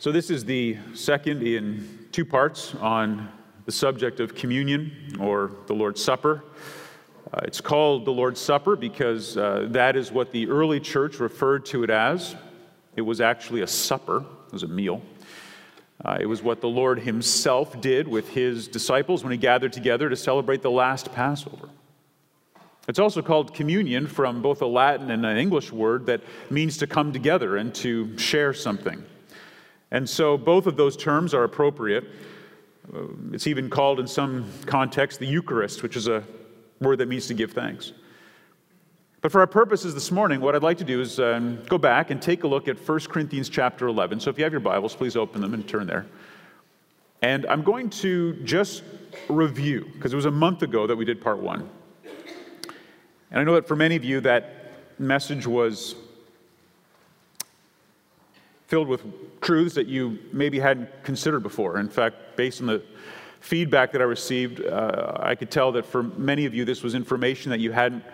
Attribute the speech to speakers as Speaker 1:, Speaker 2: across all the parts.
Speaker 1: So, this is the second in two parts on the subject of communion or the Lord's Supper. Uh, it's called the Lord's Supper because uh, that is what the early church referred to it as. It was actually a supper, it was a meal. Uh, it was what the Lord Himself did with His disciples when He gathered together to celebrate the last Passover. It's also called communion from both a Latin and an English word that means to come together and to share something. And so both of those terms are appropriate. Uh, it's even called in some contexts the Eucharist, which is a word that means to give thanks. But for our purposes this morning, what I'd like to do is um, go back and take a look at 1 Corinthians chapter 11. So if you have your Bibles, please open them and turn there. And I'm going to just review, because it was a month ago that we did part one. And I know that for many of you, that message was filled with truths that you maybe hadn't considered before. In fact, based on the feedback that I received, uh, I could tell that for many of you, this was information that you hadn't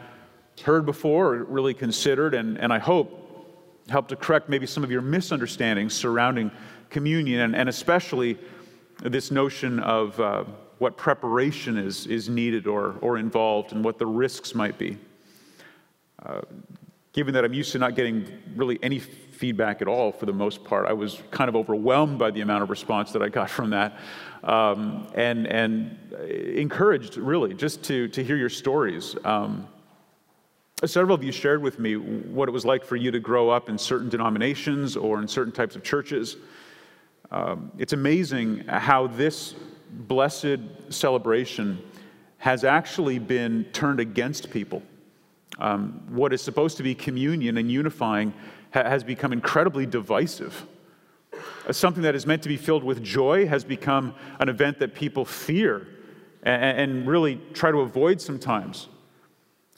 Speaker 1: heard before or really considered, and, and I hope helped to correct maybe some of your misunderstandings surrounding communion, and, and especially this notion of uh, what preparation is, is needed or, or involved and what the risks might be. Uh, given that I'm used to not getting really any feedback at all for the most part. I was kind of overwhelmed by the amount of response that I got from that, um, and and encouraged really just to to hear your stories. Um, several of you shared with me what it was like for you to grow up in certain denominations or in certain types of churches. Um, it's amazing how this blessed celebration has actually been turned against people. Um, what is supposed to be communion and unifying ha- has become incredibly divisive. Uh, something that is meant to be filled with joy has become an event that people fear and, really try to avoid sometimes.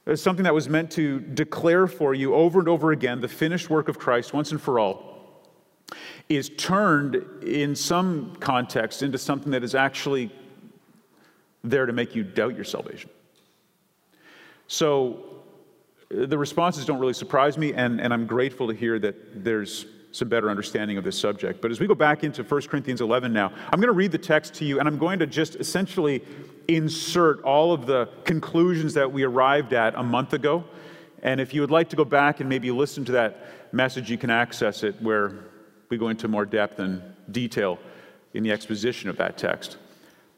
Speaker 1: Uh, something that was meant to declare for you over and over again the finished work of Christ once and for all is turned in some context into something that is actually there to make you doubt your salvation. So the responses don't really surprise me, and, and I'm grateful to hear that there's some better understanding of this subject. But as we go back into 1 Corinthians 11 now, I'm going to read the text to you, and I'm going to just essentially insert all of the conclusions that we arrived at a month ago. And if you would like to go back and maybe listen to that message, you can access it where we go into more depth and detail in the exposition of that text.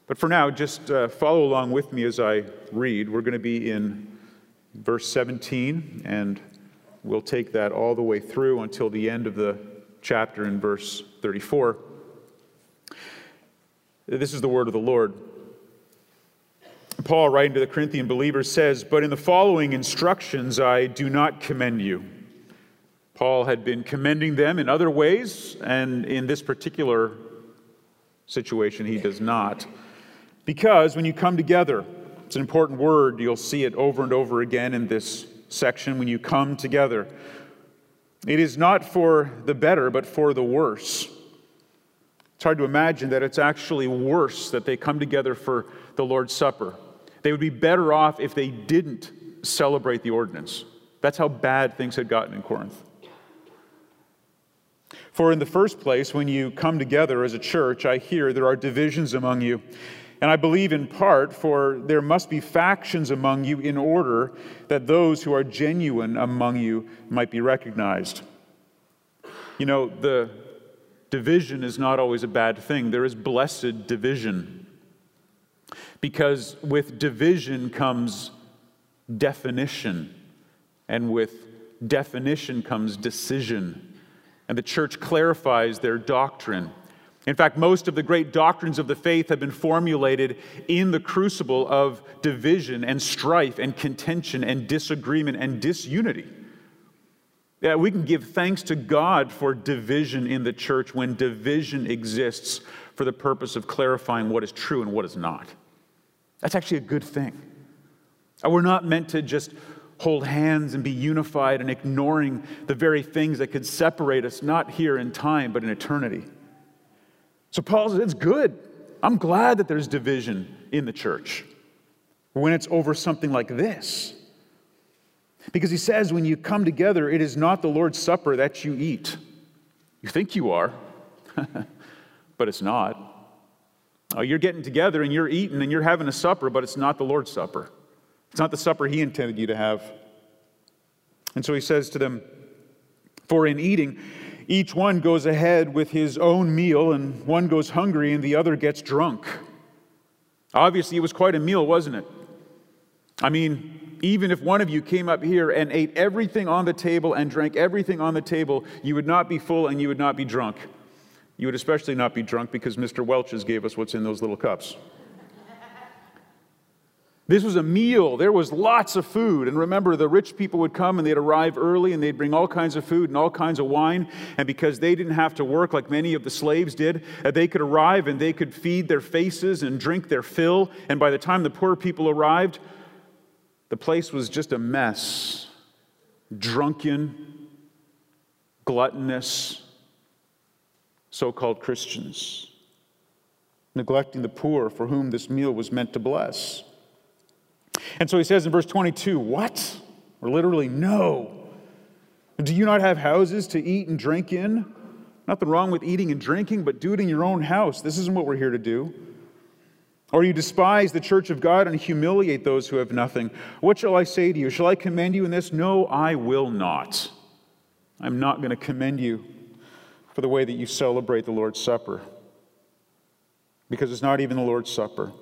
Speaker 1: But for now, just uh, follow along with me as I read. We're going to be in verse 17, and we'll take that all the way through until the end of the chapter in verse 34. This is the word of the Lord. Paul, writing to the Corinthian believers, says, But in the following instructions I do not commend you. Paul had been commending them in other ways, and in this particular situation, he does not. Because when you come together, it's an important word. You'll see it over and over again in this section when you come together. It is not for the better, but for the worse. It's hard to imagine that it's actually worse that they come together for the Lord's Supper. They would be better off if they didn't celebrate the ordinance. That's how bad things had gotten in Corinth. For in the first place, when you come together as a church, I hear there are divisions among you. And I believe in part, for there must be factions among you in order that those who are genuine among you might be recognized. You know, the division is not always a bad thing, there is blessed division. Because with division comes definition, and with definition comes decision. And the church clarifies their doctrine in fact, most of the great doctrines of the faith have been formulated in the crucible of division and strife and contention and disagreement and disunity. Yeah, we can give thanks to God for division in the church when division exists for the purpose of clarifying what is true and what is not. That's actually a good thing. Uh, we're not meant to just hold hands and be unified and ignoring the very things that could separate us, not here in time, but in eternity. So Paul says, it's good. I'm glad that there's division in the church when it's over something like this. Because he says, when you come together, it is not the Lord's Supper that you eat. You think you are, but it's not. Oh, you're getting together and you're eating and you're having a supper, but it's not the Lord's Supper. It's not the supper He intended you to have. And so He says to them, For in eating, each one goes ahead with his own meal, and one goes hungry and the other gets drunk. Obviously, it was quite a meal, wasn't it? I mean, even if one of you came up here and ate everything on the table and drank everything on the table, you would not be full and you would not be drunk. You would especially not be drunk because Mr. Welch's gave us what's in those little cups. This was a meal. There was lots of food. And remember, the rich people would come and they'd arrive early and they'd bring all kinds of food and all kinds of wine. And because they didn't have to work like many of the slaves did, uh, they could arrive and they could feed their faces and drink their fill. And by the time the poor people arrived, the place was just a mess drunken, gluttonous, so called Christians, neglecting the poor for whom this meal was meant to bless. And so he says in verse 22, What? Or literally, no. Do you not have houses to eat and drink in? Nothing wrong with eating and drinking, but do it in your own house. This isn't what we're here to do. Or you despise the church of God and humiliate those who have nothing. What shall I say to you? Shall I commend you in this? No, I will not. I'm not going to commend you for the way that you celebrate the Lord's Supper, because it's not even the Lord's Supper.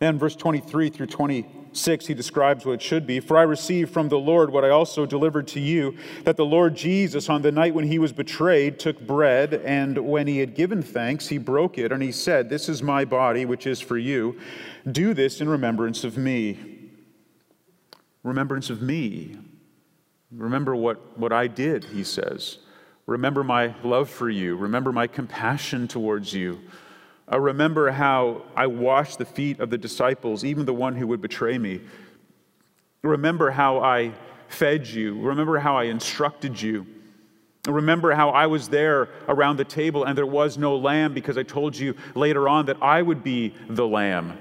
Speaker 1: Then, verse 23 through 26, he describes what it should be. For I received from the Lord what I also delivered to you that the Lord Jesus, on the night when he was betrayed, took bread, and when he had given thanks, he broke it, and he said, This is my body, which is for you. Do this in remembrance of me. Remembrance of me. Remember what, what I did, he says. Remember my love for you. Remember my compassion towards you. Uh, remember how I washed the feet of the disciples, even the one who would betray me. Remember how I fed you. Remember how I instructed you. Remember how I was there around the table and there was no lamb because I told you later on that I would be the lamb.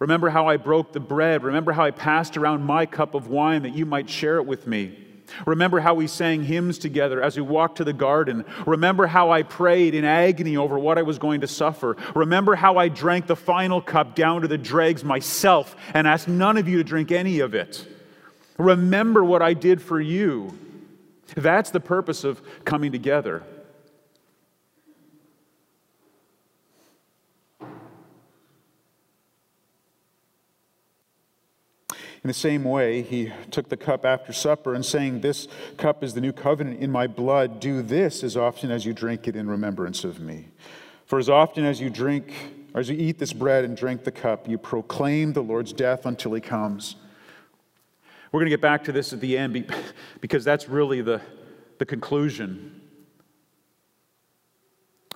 Speaker 1: Remember how I broke the bread. Remember how I passed around my cup of wine that you might share it with me. Remember how we sang hymns together as we walked to the garden. Remember how I prayed in agony over what I was going to suffer. Remember how I drank the final cup down to the dregs myself and asked none of you to drink any of it. Remember what I did for you. That's the purpose of coming together. In the same way, he took the cup after supper and saying, This cup is the new covenant in my blood. Do this as often as you drink it in remembrance of me. For as often as you drink, or as you eat this bread and drink the cup, you proclaim the Lord's death until he comes. We're going to get back to this at the end because that's really the, the conclusion.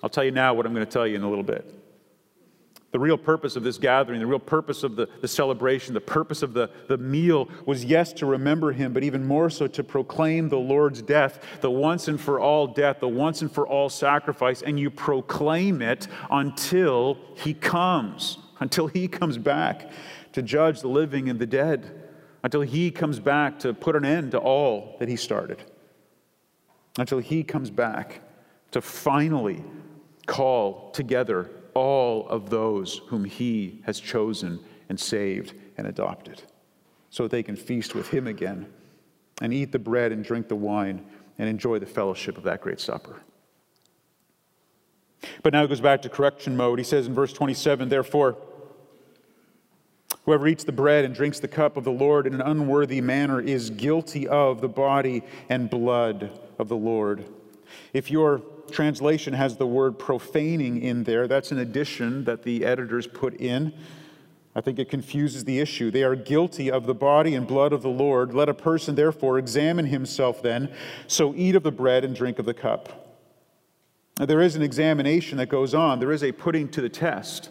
Speaker 1: I'll tell you now what I'm going to tell you in a little bit. The real purpose of this gathering, the real purpose of the, the celebration, the purpose of the, the meal was, yes, to remember him, but even more so to proclaim the Lord's death, the once and for all death, the once and for all sacrifice, and you proclaim it until he comes, until he comes back to judge the living and the dead, until he comes back to put an end to all that he started, until he comes back to finally call together all of those whom he has chosen and saved and adopted, so that they can feast with him again and eat the bread and drink the wine and enjoy the fellowship of that great supper. But now it goes back to correction mode. He says in verse 27 Therefore, whoever eats the bread and drinks the cup of the Lord in an unworthy manner is guilty of the body and blood of the Lord. If your translation has the word profaning in there. That's an addition that the editors put in. I think it confuses the issue. They are guilty of the body and blood of the Lord. Let a person therefore examine himself then, so eat of the bread and drink of the cup. Now, there is an examination that goes on, there is a putting to the test.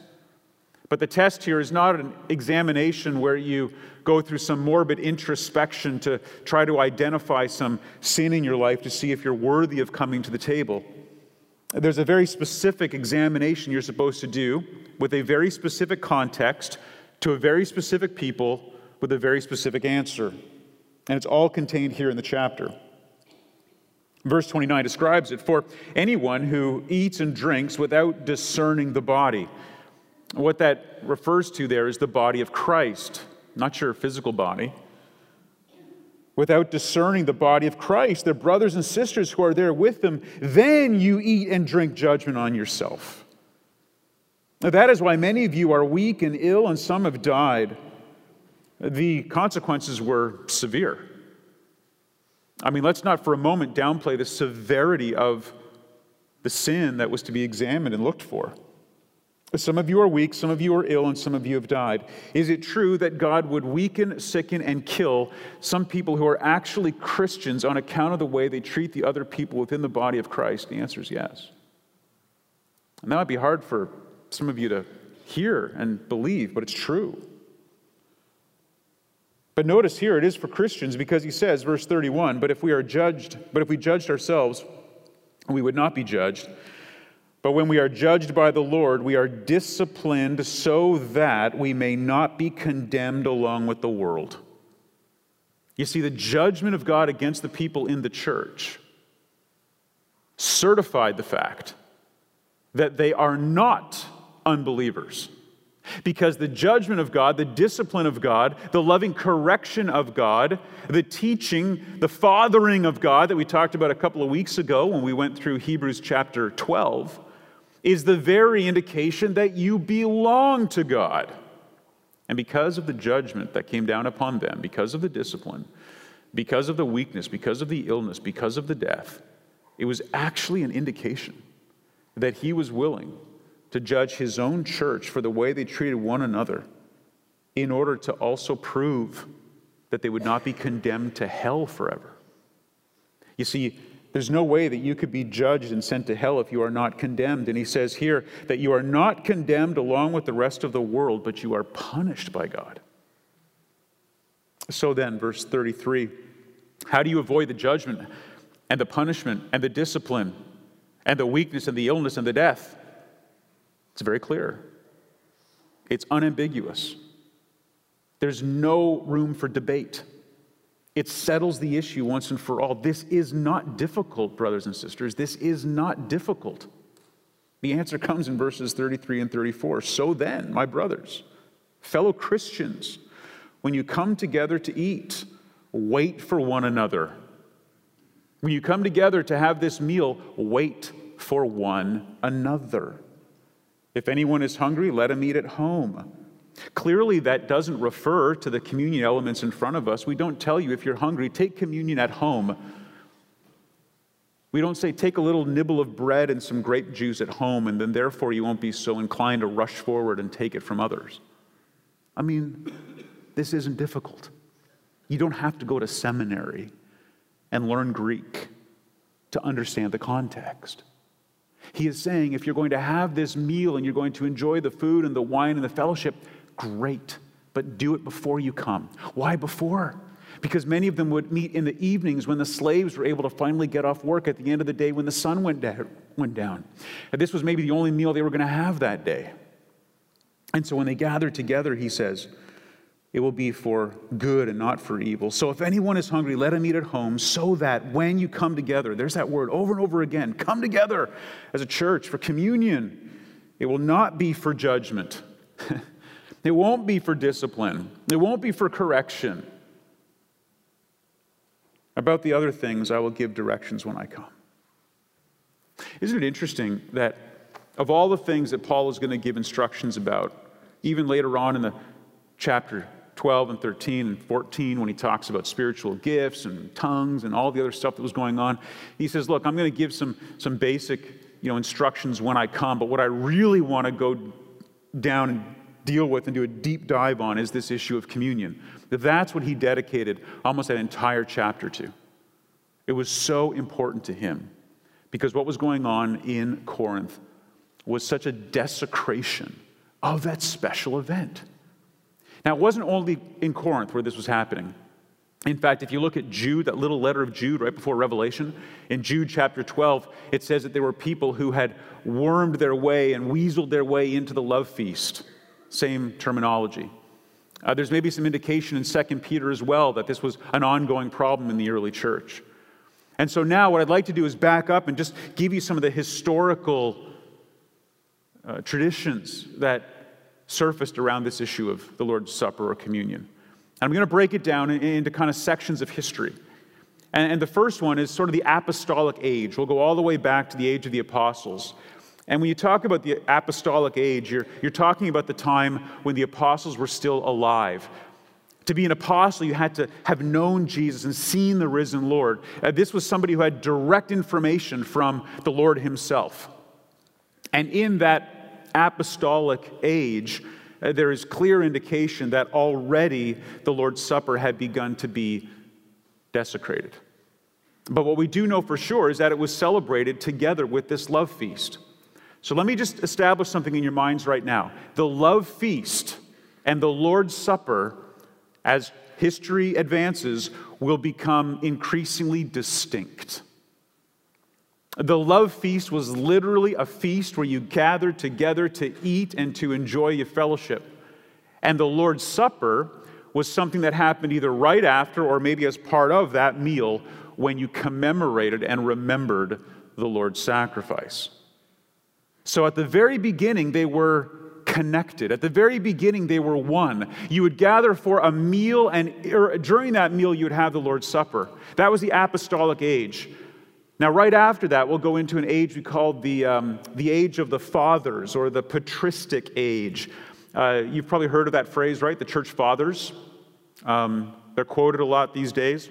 Speaker 1: But the test here is not an examination where you go through some morbid introspection to try to identify some sin in your life to see if you're worthy of coming to the table. There's a very specific examination you're supposed to do with a very specific context to a very specific people with a very specific answer. And it's all contained here in the chapter. Verse 29 describes it for anyone who eats and drinks without discerning the body. What that refers to there is the body of Christ, not your physical body. Without discerning the body of Christ, their brothers and sisters who are there with them, then you eat and drink judgment on yourself. Now, that is why many of you are weak and ill, and some have died. The consequences were severe. I mean, let's not for a moment downplay the severity of the sin that was to be examined and looked for. Some of you are weak, some of you are ill, and some of you have died. Is it true that God would weaken, sicken, and kill some people who are actually Christians on account of the way they treat the other people within the body of Christ? The answer is yes. And that might be hard for some of you to hear and believe, but it's true. But notice here it is for Christians because he says, verse 31, but if we are judged, but if we judged ourselves, we would not be judged. But when we are judged by the Lord, we are disciplined so that we may not be condemned along with the world. You see, the judgment of God against the people in the church certified the fact that they are not unbelievers. Because the judgment of God, the discipline of God, the loving correction of God, the teaching, the fathering of God that we talked about a couple of weeks ago when we went through Hebrews chapter 12 is the very indication that you belong to God. And because of the judgment that came down upon them, because of the discipline, because of the weakness, because of the illness, because of the death, it was actually an indication that he was willing to judge his own church for the way they treated one another in order to also prove that they would not be condemned to hell forever. You see, there's no way that you could be judged and sent to hell if you are not condemned. And he says here that you are not condemned along with the rest of the world, but you are punished by God. So then, verse 33 how do you avoid the judgment and the punishment and the discipline and the weakness and the illness and the death? It's very clear, it's unambiguous. There's no room for debate. It settles the issue once and for all. This is not difficult, brothers and sisters. This is not difficult. The answer comes in verses 33 and 34. So then, my brothers, fellow Christians, when you come together to eat, wait for one another. When you come together to have this meal, wait for one another. If anyone is hungry, let him eat at home Clearly, that doesn't refer to the communion elements in front of us. We don't tell you if you're hungry, take communion at home. We don't say take a little nibble of bread and some grape juice at home, and then therefore you won't be so inclined to rush forward and take it from others. I mean, this isn't difficult. You don't have to go to seminary and learn Greek to understand the context. He is saying if you're going to have this meal and you're going to enjoy the food and the wine and the fellowship, Great, but do it before you come. Why before? Because many of them would meet in the evenings when the slaves were able to finally get off work at the end of the day when the sun went, da- went down. And this was maybe the only meal they were going to have that day. And so when they gathered together, he says, it will be for good and not for evil. So if anyone is hungry, let him eat at home, so that when you come together, there's that word over and over again come together as a church for communion. It will not be for judgment. It won't be for discipline, it won't be for correction. About the other things, I will give directions when I come. Isn't it interesting that of all the things that Paul is going to give instructions about, even later on in the chapter 12 and 13 and 14 when he talks about spiritual gifts and tongues and all the other stuff that was going on he says look i'm going to give some, some basic you know, instructions when i come but what i really want to go down and deal with and do a deep dive on is this issue of communion. That's what he dedicated almost that entire chapter to. It was so important to him because what was going on in Corinth was such a desecration of that special event. Now, it wasn't only in Corinth where this was happening. In fact, if you look at Jude, that little letter of Jude right before Revelation, in Jude chapter 12, it says that there were people who had wormed their way and weaseled their way into the love feast same terminology. Uh, there's maybe some indication in 2 Peter as well that this was an ongoing problem in the early church. And so now, what I'd like to do is back up and just give you some of the historical uh, traditions that surfaced around this issue of the Lord's Supper or communion. And I'm going to break it down into kind of sections of history. And, and the first one is sort of the apostolic age. We'll go all the way back to the age of the apostles. And when you talk about the apostolic age, you're, you're talking about the time when the apostles were still alive. To be an apostle, you had to have known Jesus and seen the risen Lord. Uh, this was somebody who had direct information from the Lord himself. And in that apostolic age, uh, there is clear indication that already the Lord's Supper had begun to be desecrated. But what we do know for sure is that it was celebrated together with this love feast. So let me just establish something in your minds right now. The love feast and the Lord's Supper, as history advances, will become increasingly distinct. The love feast was literally a feast where you gathered together to eat and to enjoy your fellowship. And the Lord's Supper was something that happened either right after or maybe as part of that meal when you commemorated and remembered the Lord's sacrifice. So at the very beginning, they were connected. At the very beginning, they were one. You would gather for a meal, and er, during that meal, you would have the Lord's Supper. That was the apostolic age. Now, right after that, we'll go into an age we call the, um, the age of the fathers or the patristic age. Uh, you've probably heard of that phrase, right? The church fathers. Um, they're quoted a lot these days.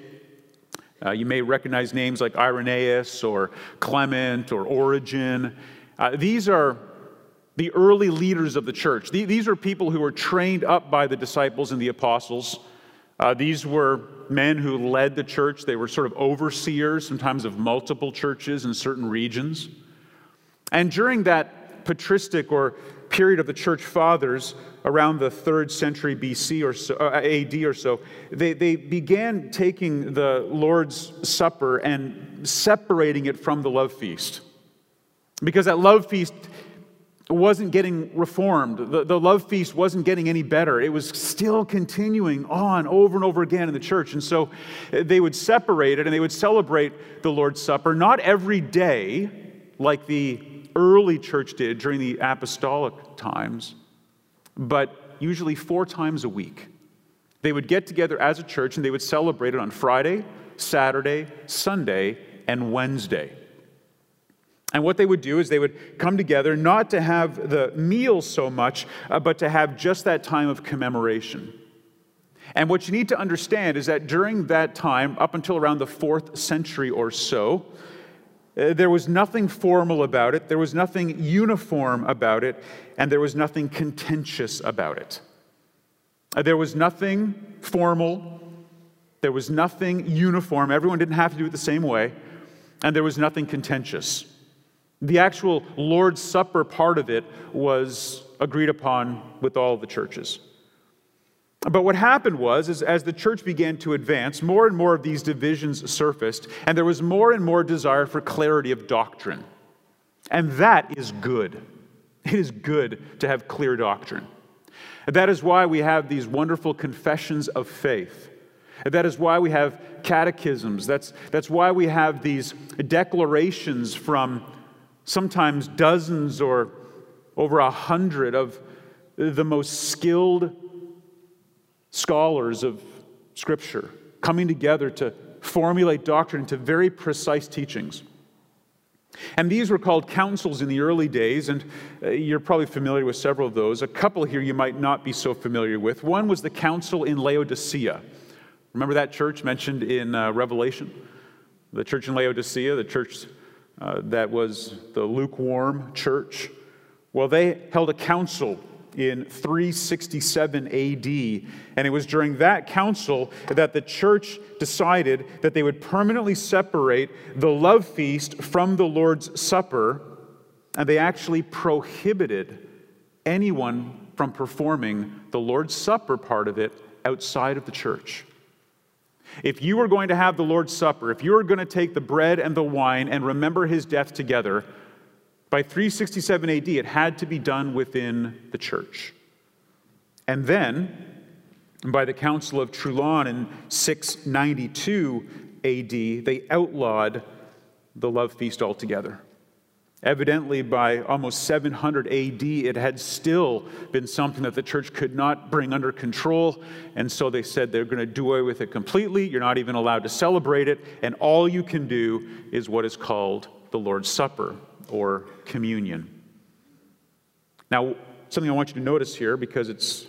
Speaker 1: Uh, you may recognize names like Irenaeus or Clement or Origen. Uh, these are the early leaders of the church. These are people who were trained up by the disciples and the apostles. Uh, these were men who led the church. They were sort of overseers, sometimes of multiple churches in certain regions. And during that patristic or period of the church fathers, around the third century BC or so, uh, AD or so, they, they began taking the Lord's Supper and separating it from the love feast. Because that love feast wasn't getting reformed. The, the love feast wasn't getting any better. It was still continuing on over and over again in the church. And so uh, they would separate it and they would celebrate the Lord's Supper, not every day like the early church did during the apostolic times, but usually four times a week. They would get together as a church and they would celebrate it on Friday, Saturday, Sunday, and Wednesday. And what they would do is they would come together not to have the meal so much, uh, but to have just that time of commemoration. And what you need to understand is that during that time, up until around the fourth century or so, uh, there was nothing formal about it, there was nothing uniform about it, and there was nothing contentious about it. Uh, there was nothing formal, there was nothing uniform, everyone didn't have to do it the same way, and there was nothing contentious. The actual Lord's Supper part of it was agreed upon with all the churches. But what happened was, is as the church began to advance, more and more of these divisions surfaced, and there was more and more desire for clarity of doctrine. And that is good. It is good to have clear doctrine. That is why we have these wonderful confessions of faith. That is why we have catechisms. That's, that's why we have these declarations from sometimes dozens or over a hundred of the most skilled scholars of Scripture coming together to formulate doctrine into very precise teachings. And these were called councils in the early days, and uh, you're probably familiar with several of those. A couple here you might not be so familiar with. One was the council in Laodicea. Remember that church mentioned in uh, Revelation? The church in Laodicea, the church uh, that was the lukewarm church. Well, they held a council in 367 AD. And it was during that council that the church decided that they would permanently separate the love feast from the Lord's Supper. And they actually prohibited anyone from performing the Lord's Supper part of it outside of the church. If you were going to have the Lord's Supper, if you were going to take the bread and the wine and remember his death together, by 367 AD, it had to be done within the church. And then, by the Council of Trullan in 692 AD, they outlawed the love feast altogether. Evidently, by almost 700 AD, it had still been something that the church could not bring under control. And so they said they're going to do away with it completely. You're not even allowed to celebrate it. And all you can do is what is called the Lord's Supper or communion. Now, something I want you to notice here because it's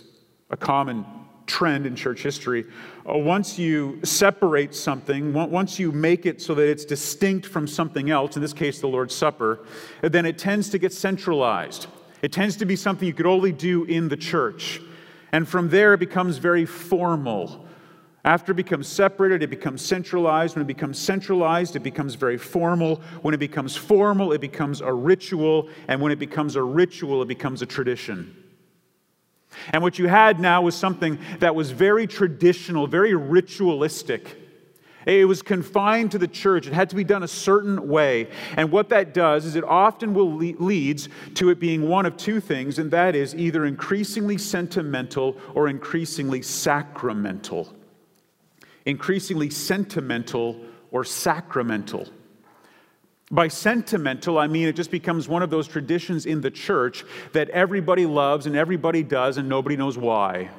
Speaker 1: a common trend in church history. Uh, once you separate something, once you make it so that it's distinct from something else, in this case, the Lord's Supper, then it tends to get centralized. It tends to be something you could only do in the church. And from there, it becomes very formal. After it becomes separated, it becomes centralized. When it becomes centralized, it becomes very formal. When it becomes formal, it becomes a ritual. And when it becomes a ritual, it becomes a tradition. And what you had now was something that was very traditional, very ritualistic. It was confined to the church. It had to be done a certain way. And what that does is it often will le- leads to it being one of two things, and that is either increasingly sentimental or increasingly sacramental. Increasingly sentimental or sacramental. By sentimental, I mean it just becomes one of those traditions in the church that everybody loves and everybody does and nobody knows why.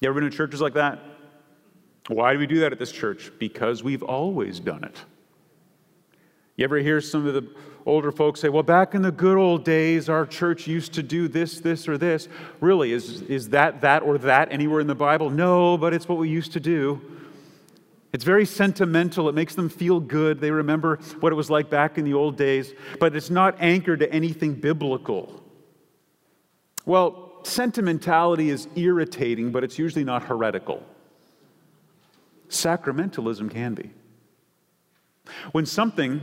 Speaker 1: You ever been in churches like that? Why do we do that at this church? Because we've always done it. You ever hear some of the older folks say, well, back in the good old days, our church used to do this, this, or this? Really, is, is that, that, or that anywhere in the Bible? No, but it's what we used to do. It's very sentimental. It makes them feel good. They remember what it was like back in the old days, but it's not anchored to anything biblical. Well, sentimentality is irritating, but it's usually not heretical. Sacramentalism can be. When something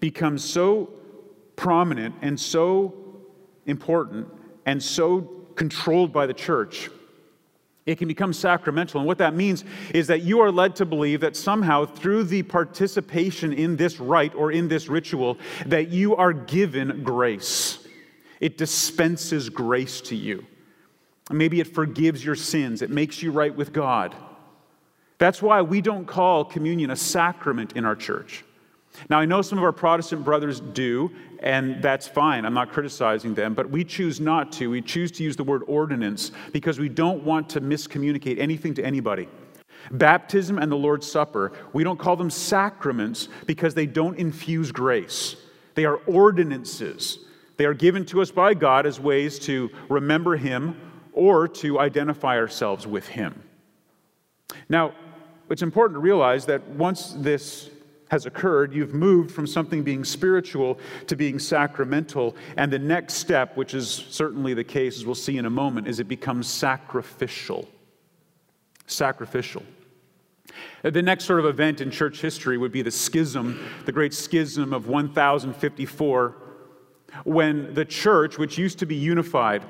Speaker 1: becomes so prominent and so important and so controlled by the church it can become sacramental. And what that means is that you are led to believe that somehow through the participation in this rite or in this ritual, that you are given grace. It dispenses grace to you. Maybe it forgives your sins, it makes you right with God. That's why we don't call communion a sacrament in our church. Now, I know some of our Protestant brothers do, and that's fine. I'm not criticizing them, but we choose not to. We choose to use the word ordinance because we don't want to miscommunicate anything to anybody. Baptism and the Lord's Supper, we don't call them sacraments because they don't infuse grace. They are ordinances. They are given to us by God as ways to remember Him or to identify ourselves with Him. Now, it's important to realize that once this has occurred, you've moved from something being spiritual to being sacramental. And the next step, which is certainly the case, as we'll see in a moment, is it becomes sacrificial. Sacrificial. The next sort of event in church history would be the schism, the great schism of 1054, when the church, which used to be unified,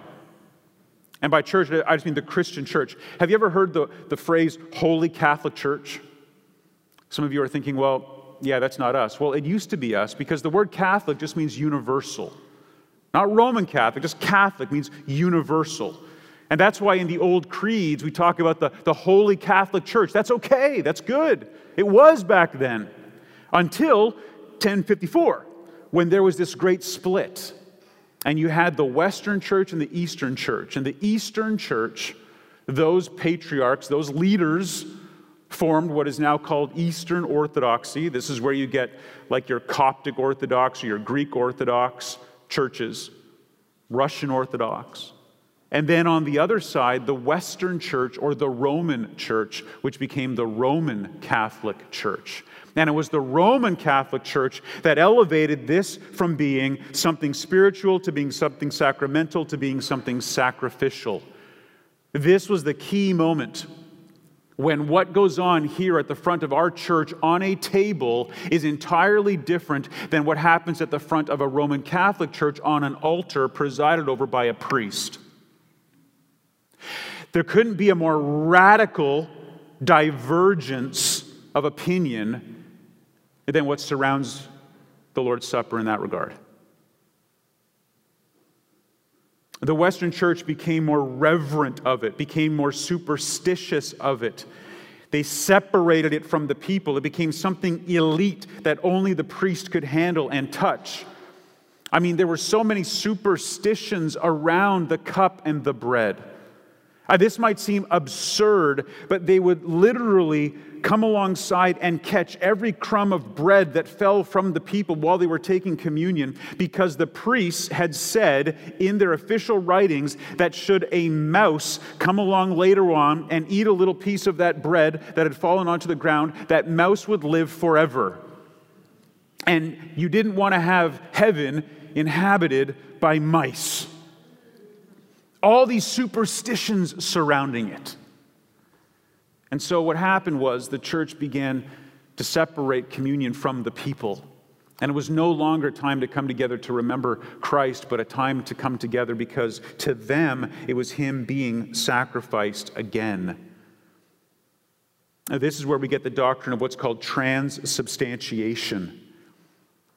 Speaker 1: and by church, I just mean the Christian church. Have you ever heard the, the phrase Holy Catholic Church? Some of you are thinking, well, yeah, that's not us. Well, it used to be us because the word Catholic just means universal. Not Roman Catholic, just Catholic means universal. And that's why in the old creeds we talk about the, the Holy Catholic Church. That's okay, that's good. It was back then until 1054 when there was this great split. And you had the Western Church and the Eastern Church. And the Eastern Church, those patriarchs, those leaders, formed what is now called Eastern Orthodoxy. This is where you get like your Coptic Orthodox or your Greek Orthodox churches, Russian Orthodox. And then on the other side, the Western Church or the Roman Church, which became the Roman Catholic Church. And it was the Roman Catholic Church that elevated this from being something spiritual to being something sacramental to being something sacrificial. This was the key moment when what goes on here at the front of our church on a table is entirely different than what happens at the front of a Roman Catholic church on an altar presided over by a priest. There couldn't be a more radical divergence of opinion than what surrounds the Lord's Supper in that regard. The Western church became more reverent of it, became more superstitious of it. They separated it from the people. It became something elite that only the priest could handle and touch. I mean, there were so many superstitions around the cup and the bread. Uh, this might seem absurd, but they would literally come alongside and catch every crumb of bread that fell from the people while they were taking communion because the priests had said in their official writings that should a mouse come along later on and eat a little piece of that bread that had fallen onto the ground, that mouse would live forever. And you didn't want to have heaven inhabited by mice all these superstitions surrounding it. And so, what happened was the church began to separate communion from the people. And it was no longer time to come together to remember Christ, but a time to come together because to them it was Him being sacrificed again. Now, this is where we get the doctrine of what's called transubstantiation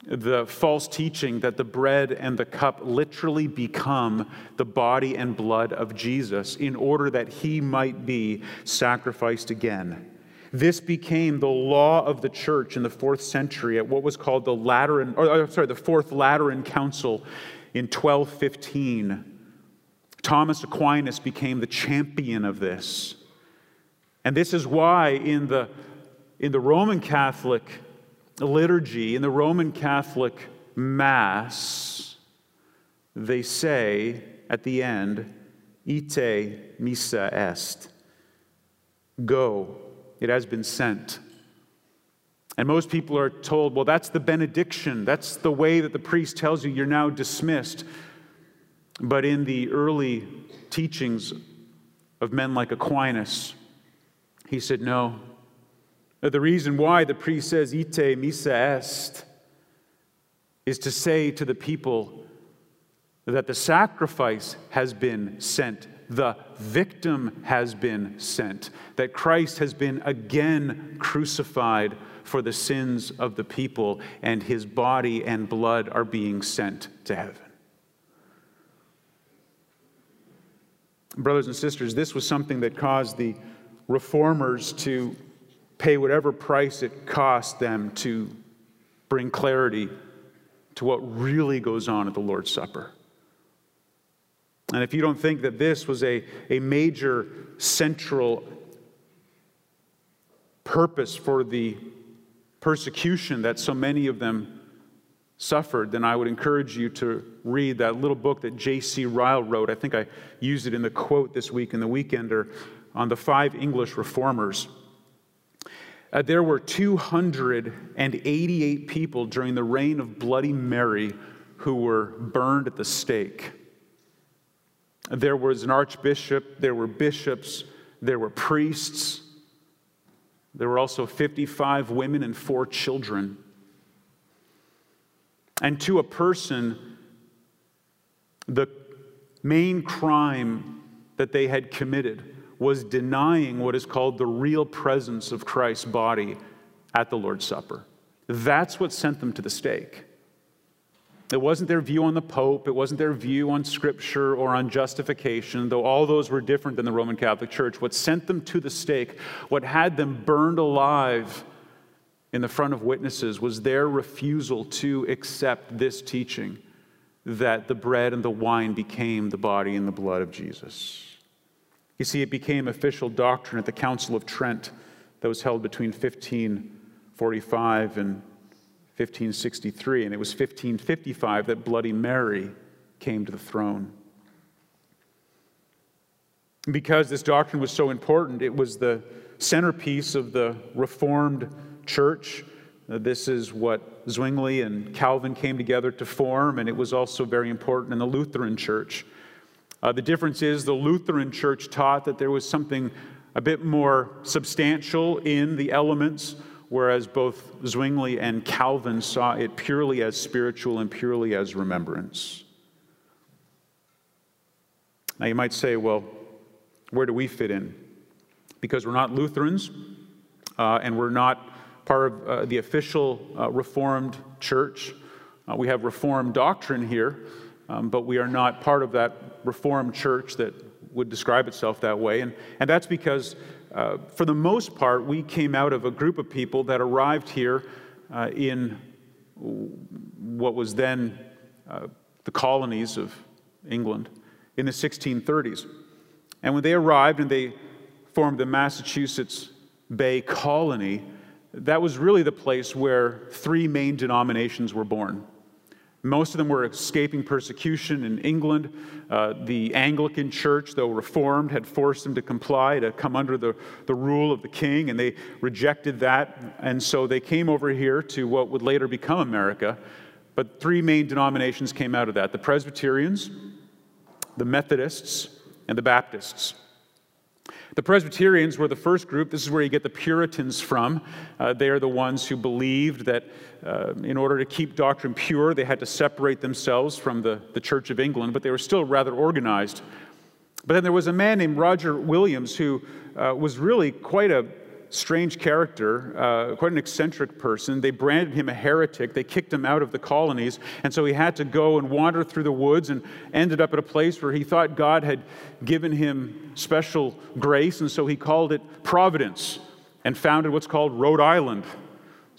Speaker 1: the false teaching that the bread and the cup literally become the body and blood of Jesus in order that he might be sacrificed again. This became the law of the church in the fourth century at what was called the Lateran, or uh, sorry, the Fourth Lateran Council in 1215. Thomas Aquinas became the champion of this. And this is why in the, in the Roman Catholic liturgy, in the Roman Catholic Mass, they say at the end, Ite missa est. Go, it has been sent. And most people are told, well, that's the benediction. That's the way that the priest tells you you're now dismissed. But in the early teachings of men like Aquinas, he said, no, the reason why the priest says, Ite missa est, is to say to the people that the sacrifice has been sent, the victim has been sent, that Christ has been again crucified for the sins of the people, and his body and blood are being sent to heaven. Brothers and sisters, this was something that caused the reformers to pay whatever price it cost them to bring clarity to what really goes on at the Lord's Supper. And if you don't think that this was a, a major central purpose for the persecution that so many of them suffered, then I would encourage you to read that little book that J.C. Ryle wrote. I think I used it in the quote this week in the Weekender on the five English reformers. Uh, there were 288 people during the reign of Bloody Mary who were burned at the stake. There was an archbishop, there were bishops, there were priests, there were also 55 women and four children. And to a person, the main crime that they had committed was denying what is called the real presence of Christ's body at the Lord's Supper. That's what sent them to the stake. It wasn't their view on the Pope, it wasn't their view on Scripture or on justification, though all those were different than the Roman Catholic Church. What sent them to the stake, what had them burned alive in the front of witnesses, was their refusal to accept this teaching that the bread and the wine became the body and the blood of Jesus. You see, it became official doctrine at the Council of Trent that was held between 1545 and 1563, and it was 1555 that Bloody Mary came to the throne. Because this doctrine was so important, it was the centerpiece of the Reformed Church. Uh, this is what Zwingli and Calvin came together to form, and it was also very important in the Lutheran Church. Uh, the difference is the Lutheran church taught that there was something a bit more substantial in the elements, whereas both Zwingli and Calvin saw it purely as spiritual and purely as remembrance. Now you might say, well, where do we fit in? Because we're not Lutherans uh, and we're not part of uh, the official uh, Reformed church. Uh, we have Reformed doctrine here, um, but we are not part of that Reformed church that would describe itself that way. And, and that's because uh, for the most part, we came out of a group of people that arrived here uh, in what was then uh, the colonies of England in the 1630s. And when they arrived and they formed the Massachusetts Bay Colony, that was really the place where three main denominations were born. Most of them were escaping persecution in England. Uh, the Anglican Church, though reformed, had forced them to comply, to come under the, the rule of the king, and they rejected that. And so they came over here to what would later become America. But three main denominations came out of that the Presbyterians, the Methodists, and the Baptists. The Presbyterians were the first group. This is where you get the Puritans from. Uh, they are the ones who believed that uh, in order to keep doctrine pure, they had to separate themselves from the, the Church of England, but they were still rather organized. But then there was a man named Roger Williams who uh, was really quite a strange character, uh, quite an eccentric person. They branded him a heretic. They kicked him out of the colonies. And so he had to go and wander through the woods and ended up at a place where he thought God had given him special grace. And so he called it Providence and founded what's called Rhode Island.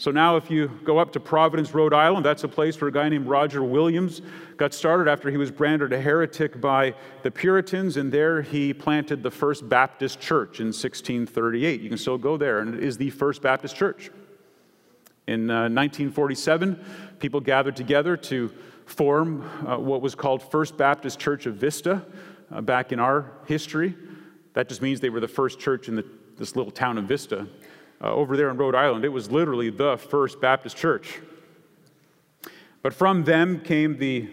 Speaker 1: So now, if you go up to Providence, Rhode Island, that's a place where a guy named Roger Williams got started after he was branded a heretic by the Puritans, and there he planted the first Baptist church in 1638. You can still go there, and it is the first Baptist church. In uh, 1947, people gathered together to form uh, what was called First Baptist Church of Vista uh, back in our history. That just means they were the first church in the, this little town of Vista uh, over there in Rhode Island. It was literally the first Baptist church. But from them came the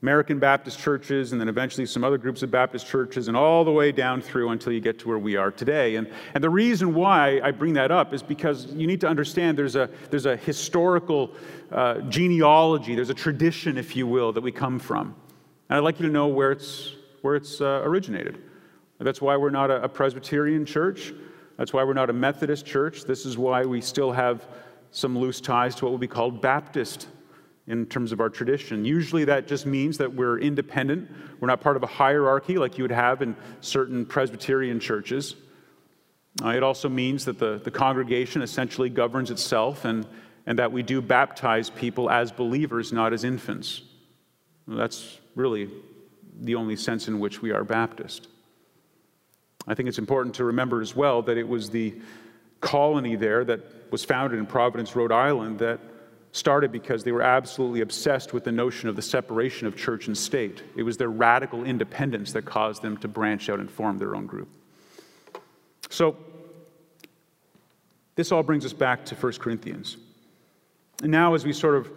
Speaker 1: American Baptist churches, and then eventually some other groups of Baptist churches, and all the way down through until you get to where we are today. And, and the reason why I bring that up is because you need to understand there's a, there's a historical uh, genealogy, there's a tradition, if you will, that we come from. And I'd like you to know where it's, where it's uh, originated. That's why we're not a, a Presbyterian church. That's why we're not a Methodist church. This is why we still have some loose ties to what will be called Baptist in terms of our tradition. Usually that just means that we're independent. We're not part of a hierarchy like you would have in certain Presbyterian churches. Uh, it also means that the, the congregation essentially governs itself and, and that we do baptize people as believers, not as infants. That's really the only sense in which we are Baptist. I think it's important to remember as well that it was the colony there that was founded in Providence, Rhode Island, that started because they were absolutely obsessed with the notion of the separation of church and state. It was their radical independence that caused them to branch out and form their own group. So, this all brings us back to 1 Corinthians. And now, as we sort of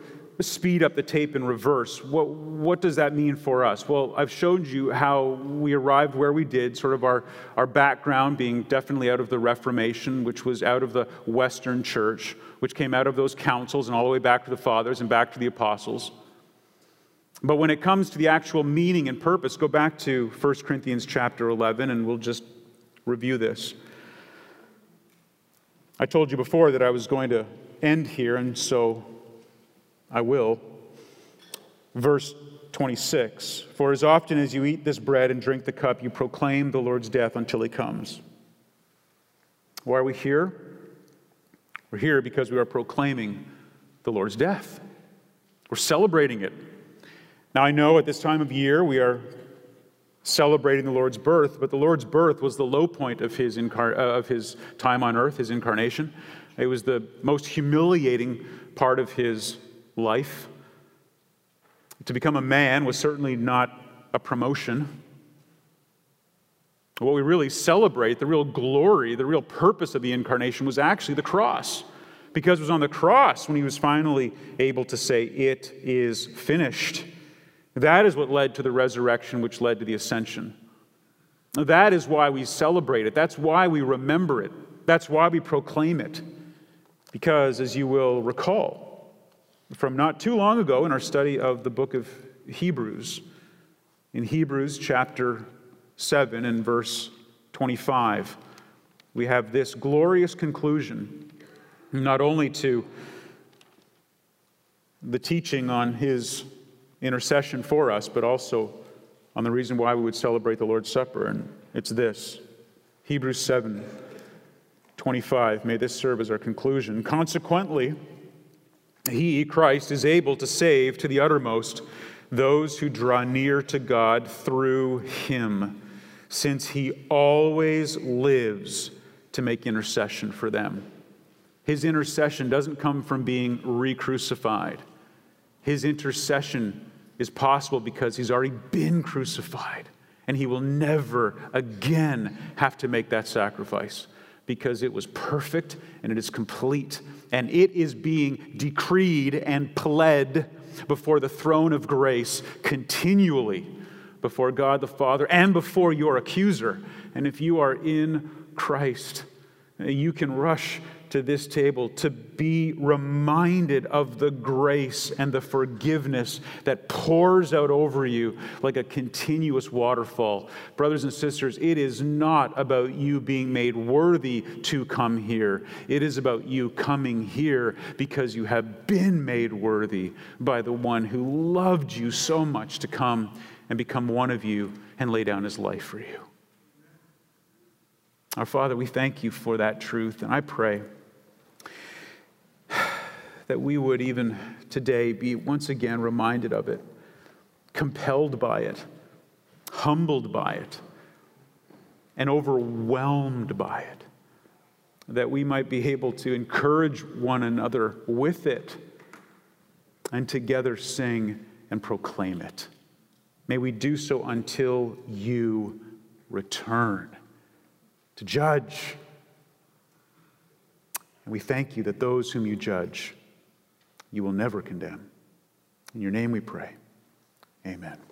Speaker 1: speed up the tape in reverse. What, what does that mean for us? Well, I've showed you how we arrived where we did, sort of our, our background being definitely out of the Reformation, which was out of the Western Church, which came out of those councils and all the way back to the fathers and back to the apostles. But when it comes to the actual meaning and purpose, go back to 1 Corinthians chapter 11 and we'll just review this. I told you before that I was going to end here, and so I will. Verse 26 For as often as you eat this bread and drink the cup, you proclaim the Lord's death until he comes. Why are we here? We're here because we are proclaiming the Lord's death. We're celebrating it. Now, I know at this time of year we are celebrating the Lord's birth, but the Lord's birth was the low point of his, incar- uh, of his time on earth, his incarnation. It was the most humiliating part of his life. To become a man was certainly not a promotion. What we really celebrate, the real glory, the real purpose of the incarnation was actually the cross. Because it was on the cross when he was finally able to say, It is finished. That is what led to the resurrection, which led to the ascension. That is why we celebrate it. That's why we remember it. That's why we proclaim it. Because, as you will recall, from not too long ago in our study of the book of Hebrews. In Hebrews chapter 7 and verse 25, we have this glorious conclusion, not only to the teaching on his intercession for us, but also on the reason why we would celebrate the Lord's Supper. And it's this Hebrews 7 25. May this serve as our conclusion. Consequently, he, Christ, is able to save to the uttermost those who draw near to God through him, since he always lives to make intercession for them. His intercession doesn't come from being re crucified. His intercession is possible because he's already been crucified, and he will never again have to make that sacrifice because it was perfect and it is complete, and it is being decreed and pled before the throne of grace continually before God the Father and before your accuser. And if you are in Christ, you can rush to this table to be reminded of the grace and the forgiveness that pours out over you like a continuous waterfall. Brothers and sisters, it is not about you being made worthy to come here. It is about you coming here because you have been made worthy by the one who loved you so much to come and become one of you and lay down his life for you. Our Father, we thank you for that truth, and I pray that we would even today be once again reminded of it, compelled by it, humbled by it, and overwhelmed by it, that we might be able to encourage one another with it and together sing and proclaim it. May we do so until you return to judge. And we thank you that those whom you judge, you will never condemn. In your name we pray. Amen.